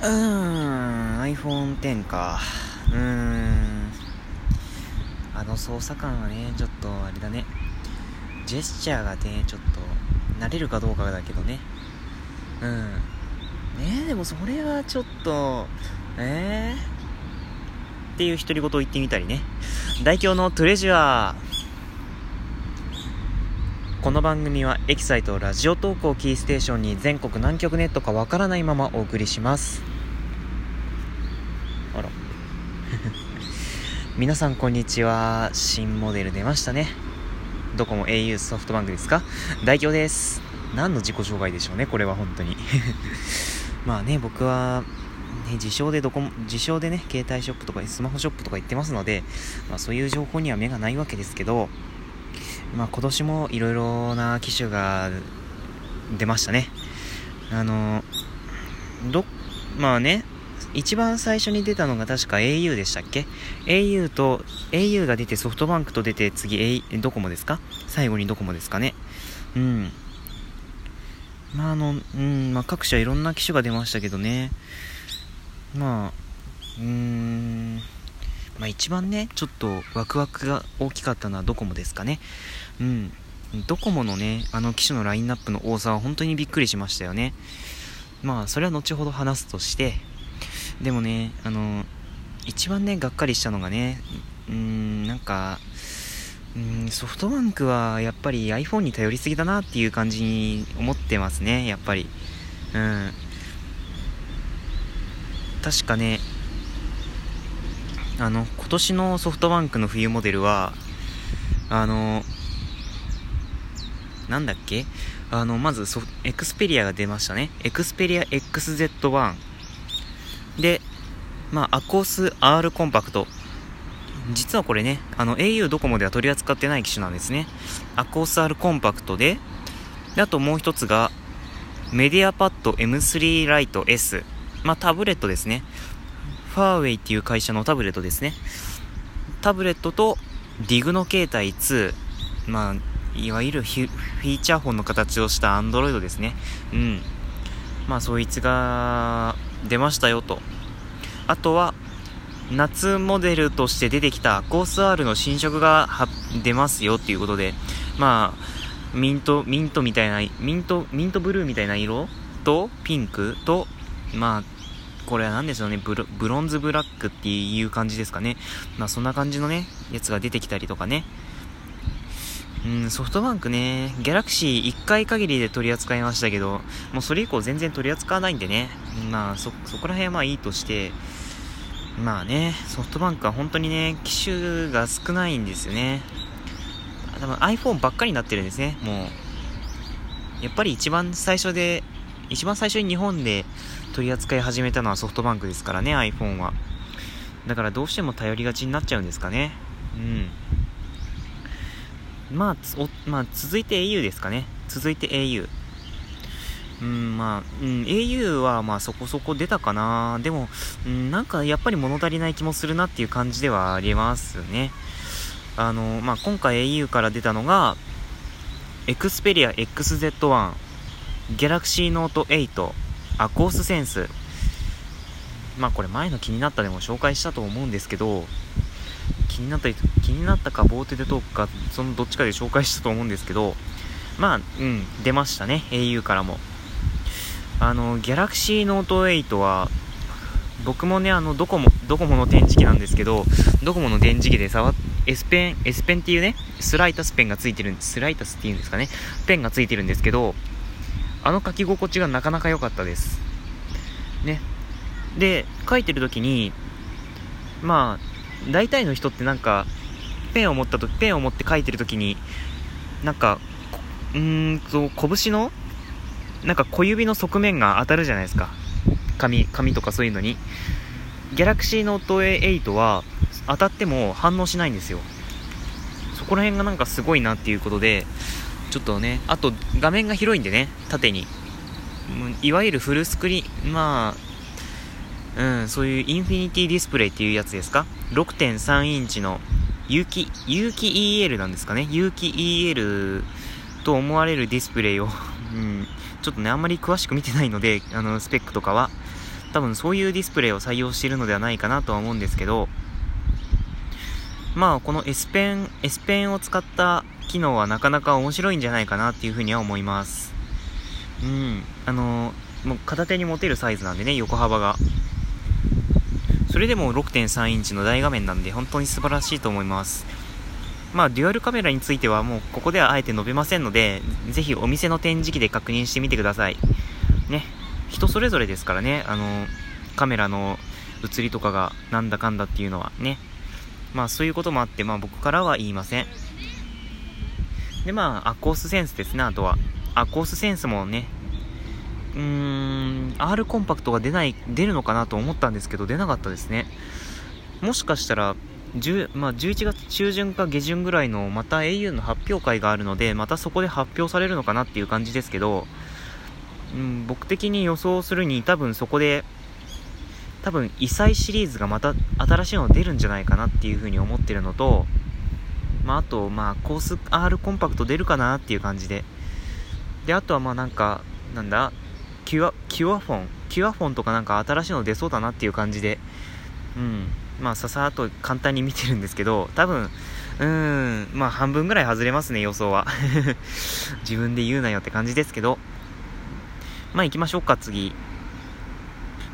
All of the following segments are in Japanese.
うーん iPhone X か。うーん。あの操作感はねちょっとあれだね。ジェスチャーがねちょっと慣れるかどうかだけどね。うん。ねえでもそれはちょっとえー、っていう独り言を言ってみたりね。代表のトレジュアーこの番組はエキサイトラジオ投稿キーステーションに全国南極ネットかわからないままお送りします。あら。皆さんこんにちは。新モデル出ましたね。どこも au ソフトバンクですか？代表です。何の自己紹介でしょうねこれは本当に。まあね僕はね、自称でどこも、自称でね、携帯ショップとかスマホショップとか行ってますので、まあそういう情報には目がないわけですけど、まあ、今年もいろいろな機種が出ましたね。あの、ど、まあね、一番最初に出たのが確か au でしたっけ ?au と、au が出てソフトバンクと出て次、A、ドコモですか？最後にドコモですかね。うん。まああの、うん、まあ各社いろんな機種が出ましたけどね。まあ、うーん、まあ一番ね、ちょっとワクワクが大きかったのはドコモですかね。うん。ドコモのね、あの機種のラインナップの多さは本当にびっくりしましたよね。まあ、それは後ほど話すとして、でもね、あの、一番ね、がっかりしたのがね、うーん、なんか、うんソフトバンクはやっぱり iPhone に頼りすぎだなっていう感じに思ってますね、やっぱり。うん。確かね、あの、今年のソフトバンクの冬モデルは、あの、なんだっけ？あの、まずソ、 Xperiaが出ましたね。 Xperia XZ1。で、まあ、アコース R コンパクト。実はこれね、あの、au ドコモでは取り扱ってない機種なんですね。 AQUOS R compactで、で、あともう一つが、 MediaPad M3 lite s。まあ、タブレットですね。ファーウェイっていう会社のタブレットですね。タブレットと、ディグの携帯2。まあ、いわゆるフィーチャーフォンの形をした Android ですね。うん。まあ、そいつが出ましたよと。あとは、夏モデルとして出てきたコース R の新色が出ますよっていうことで、まあ、ミント、ミントみたいな、ミント、ミントブルーみたいな色と、ピンクと、まあ、これは何でしょうねブロ、ブロンズブラックっていう感じですかね。まあそんな感じのね、やつが出てきたりとかね。うん、ソフトバンクね、ギャラクシー1回限りで取り扱いましたけど、もうそれ以降全然取り扱わないんでね、まあそ、そこら辺はまあいいとして、まあね、ソフトバンクは本当にね、機種が少ないんですよね。多分 iPhone ばっかりになってるんですね、もう。やっぱり一番最初で、一番最初に日本で取り扱い始めたのはソフトバンクですからね、iPhone は。だからどうしても頼りがちになっちゃうんですかね。うん。まあ、おまあ、続いて au ですかね。続いて au。うん、まあ、うん、au はまあそこそこ出たかな。でも、うん、なんかやっぱり物足りない気もするなっていう感じではありますね。あの、まあ今回 au から出たのが、Xperia XZ1、Galaxy Note 8、アコースセンス。まあこれ前の気になったでも紹介したと思うんですけど、気になった気になったかボーテでトークかそのどっちかで紹介したと思うんですけどまあうん出ましたね au からもあの Galaxy Note 8は僕もねあのドコモドコモの電磁気なんですけどドコモの電磁気で触っ S ペン S ペンっていうねスライタスペンがついてるんですスライタスっていうんですかねペンがついてるんですけどあの書き心地がなかなか良かったですねで書いてる時にまあ大体の人ってなんか、ペンを持ったと、ペンを持って書いてるときに、なんか、うーんと、拳の、なんか小指の側面が当たるじゃないですか。紙、紙とかそういうのに。ギャラクシーノート8は、当たっても反応しないんですよ。そこら辺がなんかすごいなっていうことで、ちょっとね、あと画面が広いんでね、縦に。いわゆるフルスクリーン、まあ、うん、そういうインフィニティディスプレイっていうやつですか ?6.3 インチの有機、有機 EL なんですかね？有機 EL と思われるディスプレイを うん、ちょっとね、あんまり詳しく見てないので、あの、スペックとかは。多分そういうディスプレイを採用しているのではないかなとは思うんですけど、まあ、この S ペン、S ペンを使った機能はなかなか面白いんじゃないかなっていうふうには思います。うん。あのもう片手に持てるサイズなんでね、横幅が。それでも6.3インチの大画面なんで、本当に素晴らしいと思います。まあ、デュアルカメラについてはもうここではあえて述べませんので、ぜひお店の展示機で確認してみてください。ね。人それぞれですからね、あの、カメラの写りとかがなんだかんだっていうのはね。まあそういうこともあって、まあ僕からは言いません。で、まあ、アコースセンスですね、あとは。アコースセンスもね、うーん、R コンパクトが出ない、出るのかなと思ったんですけど、出なかったですね。もしかしたら、10まあ、11月中旬か下旬ぐらいのまた au の発表会があるので、またそこで発表されるのかなっていう感じですけど、うん、僕的に予想するに多分そこで、多分異彩シリーズがまた新しいの出るんじゃないかなっていうふうに思ってるのと、まあ、あと、まあ、コース R コンパクト出るかなっていう感じで。で、あとはまあなんか、なんだ、キュア、キュアフォン、キュアフォンとかなんか新しいの出そうだなっていう感じで、うん、まあささっと簡単に見てるんですけど、多分、うーん、まあ半分ぐらい外れますね、予想は。自分で言うなよって感じですけど。まあ行きましょうか、次。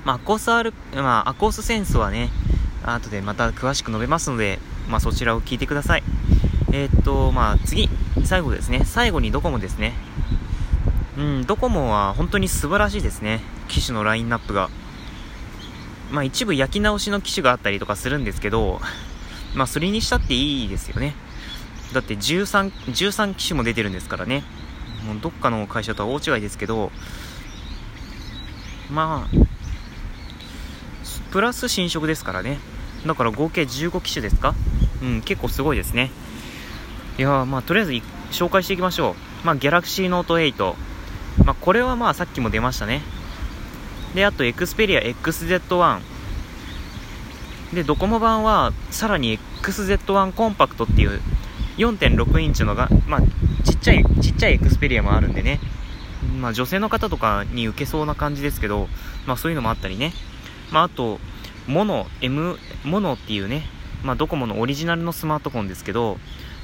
まあアコース R、まあアコースセンスはね、後でまた詳しく述べますので、まあそちらを聞いてください。えー、っと、まあ次、最後ですね。最後にドコモですね。うん、ドコモは本当に素晴らしいですね。機種のラインナップが。まあ一部焼き直しの機種があったりとかするんですけど、まあそれにしたっていいですよね。だって13、13機種も出てるんですからね。もうどっかの会社とは大違いですけど、まあ、プラス新色ですからね。だから合計15機種ですかうん、結構すごいですね。いやまあとりあえず紹介していきましょう。まあ、Galaxy Note 8。まあ、これはまあさっきも出ましたね。で、あと Xperia XZ1。で、ドコモ版はさらに XZ1 コンパクトっていう4.6インチのが、まあ、ちっちゃい、ちっちゃい Xperia もあるんでね。まあ、女性の方とかに受けそうな感じですけど、まあ、そういうのもあったりね。まあ、あと、モノ、M、モノっていうね、まあ、ドコモのオリジナルのスマートフォンですけど、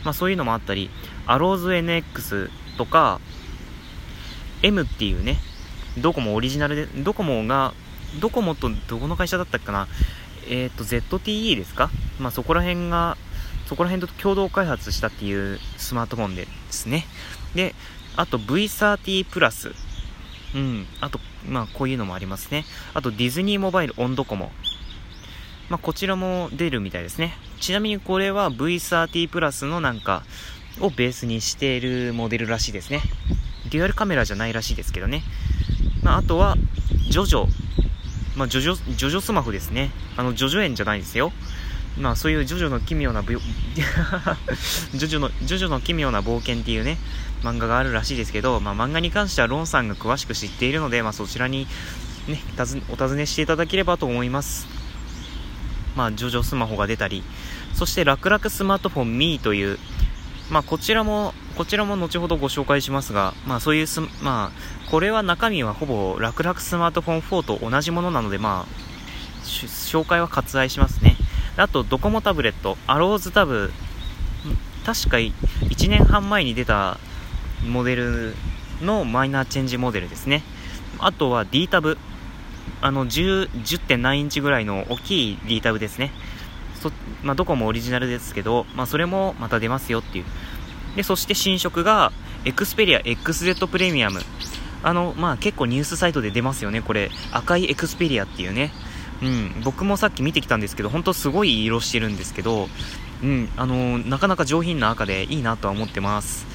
まあ、そういうのもあったり、アローズ NX とか、M っていうね、ドコモオリジナルで、ドコモが、ドコモとどこの会社だったっけな、えっ、ー、と、ZTE ですか？まあ、そこら辺が、そこら辺と共同開発したっていうスマートフォンですね。で、あと V30 プラス。うん。あと、まあ、こういうのもありますね。あと、ディズニーモバイルオンドコモ。まあ、こちらも出るみたいですね。ちなみにこれは V30 プラスのなんか、をベースにしているモデルらしいですね。デュアルカメラじゃないらしいですけどね。まあ、あとは、ジョジョ。まあ、ジョジョ、ジョジョスマホですね。あの、ジョジョ園じゃないですよ。まあ、そういうジョジョの奇妙な ジョジョの、ジョジョの奇妙な冒険っていうね、漫画があるらしいですけど、まあ、漫画に関してはロンさんが詳しく知っているので、まあ、そちらにね、お尋ねしていただければと思います。まあ、ジョジョスマホが出たり、そして楽々スマートフォン Me という、まあ、こちらも、こちらも後ほどご紹介しますが、まあ、そういうす、まあ、これは中身はほぼ楽々スマートフォン4と同じものなので、まあ、紹介は割愛しますね。あと、ドコモタブレット、アローズタブ、確か1年半前に出たモデルのマイナーチェンジモデルですね。あとは D タブ、あの10、10.9インチぐらいの大きい D タブですね。そまあ、どこもオリジナルですけど、まあ、それもまた出ますよっていう。で、そして新色が、エクスペリア XZ プレミアム。あの、まあ、結構ニュースサイトで出ますよね、これ。赤いエクスペリアっていうね。うん、僕もさっき見てきたんですけど、本当すごい色してるんですけど、うん、あのー、なかなか上品な赤でいいなとは思ってます。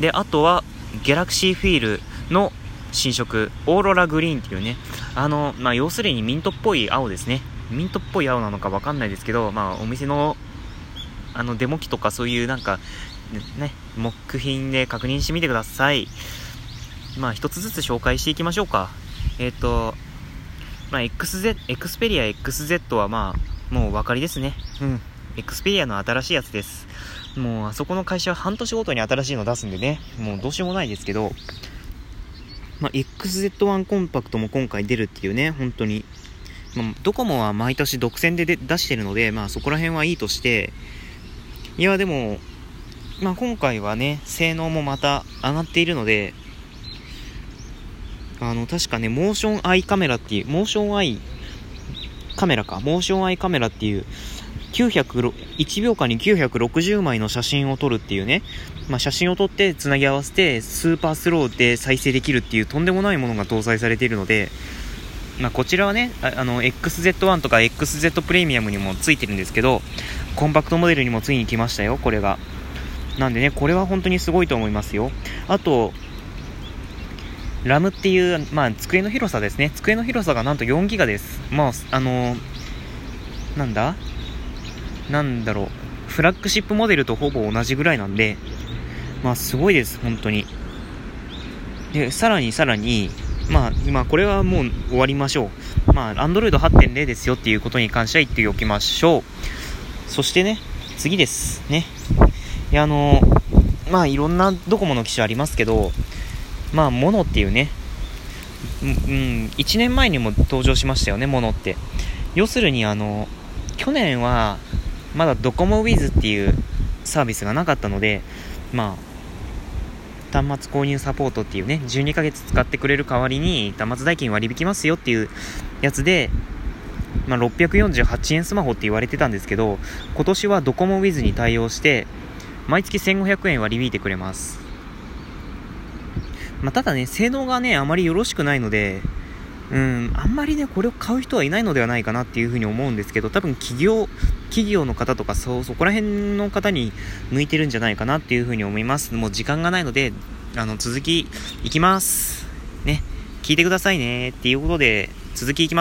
で、あとは、ギャラクシーフィールの新色、オーロラグリーンっていうね、あの、まあ、要するにミントっぽい青ですね。ミントっぽい青なのかわかんないですけど、まあ、お店の、あの、デモ機とかそういうなんか、ね、木品で確認してみてください。まあ、一つずつ紹介していきましょうか。えっ、ー、と、まあ、XZ、エクスペリア XZ はまあ、もうお分かりですね。うん。 Xperiaの新しいやつです。もう、あそこの会社は半年ごとに新しいの出すんでね、もうどうしようもないですけど、まあ、XZ1 コンパクトも今回出るっていうね、本当に。まあ、ドコモは毎年独占で出してるので、まあそこら辺はいいとして、いやでも、まあ今回はね、性能もまた上がっているので、あの、確かね、 Motion Eyeカメラっていう、 Motion Eyeカメラか、モーションアイカメラっていう、1秒間に960枚の写真を撮るっていうね、まあ、写真を撮ってつなぎ合わせてスーパースローで再生できるっていうとんでもないものが搭載されているので、まあ、こちらはねあの XZ1 とか XZ プレミアムにもついてるんですけどコンパクトモデルにもついに来ましたよこれが。なんでねこれは本当にすごいと思いますよ。あとラムっていう、まあ、机の広さですね。机の広さがなんと4ギガです。まああのなんだ？なんだろう、フラッグシップモデルとほぼ同じぐらいなんで、まあすごいです、本当に。で、さらにさらに、まあ今これはもう終わりましょう。まあ Android 8.0ですよっていうことに関しては言っておきましょう。そしてね、次です。ね。いや、あの、まあいろんなドコモの機種ありますけど、まあモノっていうね、うん、1年前にも登場しましたよね、モノって。要するにあの、去年はまだドコモウィズっていうサービスがなかったので、まあ、端末購入サポートっていうね、12ヶ月使ってくれる代わりに端末代金割り引きますよっていうやつで、まあ、648円スマホって言われてたんですけど、今年はドコモウィズに対応して、毎月1500円割り引いてくれます。まあ、ただね、性能がね、あまりよろしくないので、うん、あんまりね、これを買う人はいないのではないかなっていうふうに思うんですけど、多分企業、企業の方とか、そう、そこら辺の方に向いてるんじゃないかなっていうふうに思います。もう時間がないので、あの、続き、いきます。ね。聞いてくださいね。っていうことで、続きいきます。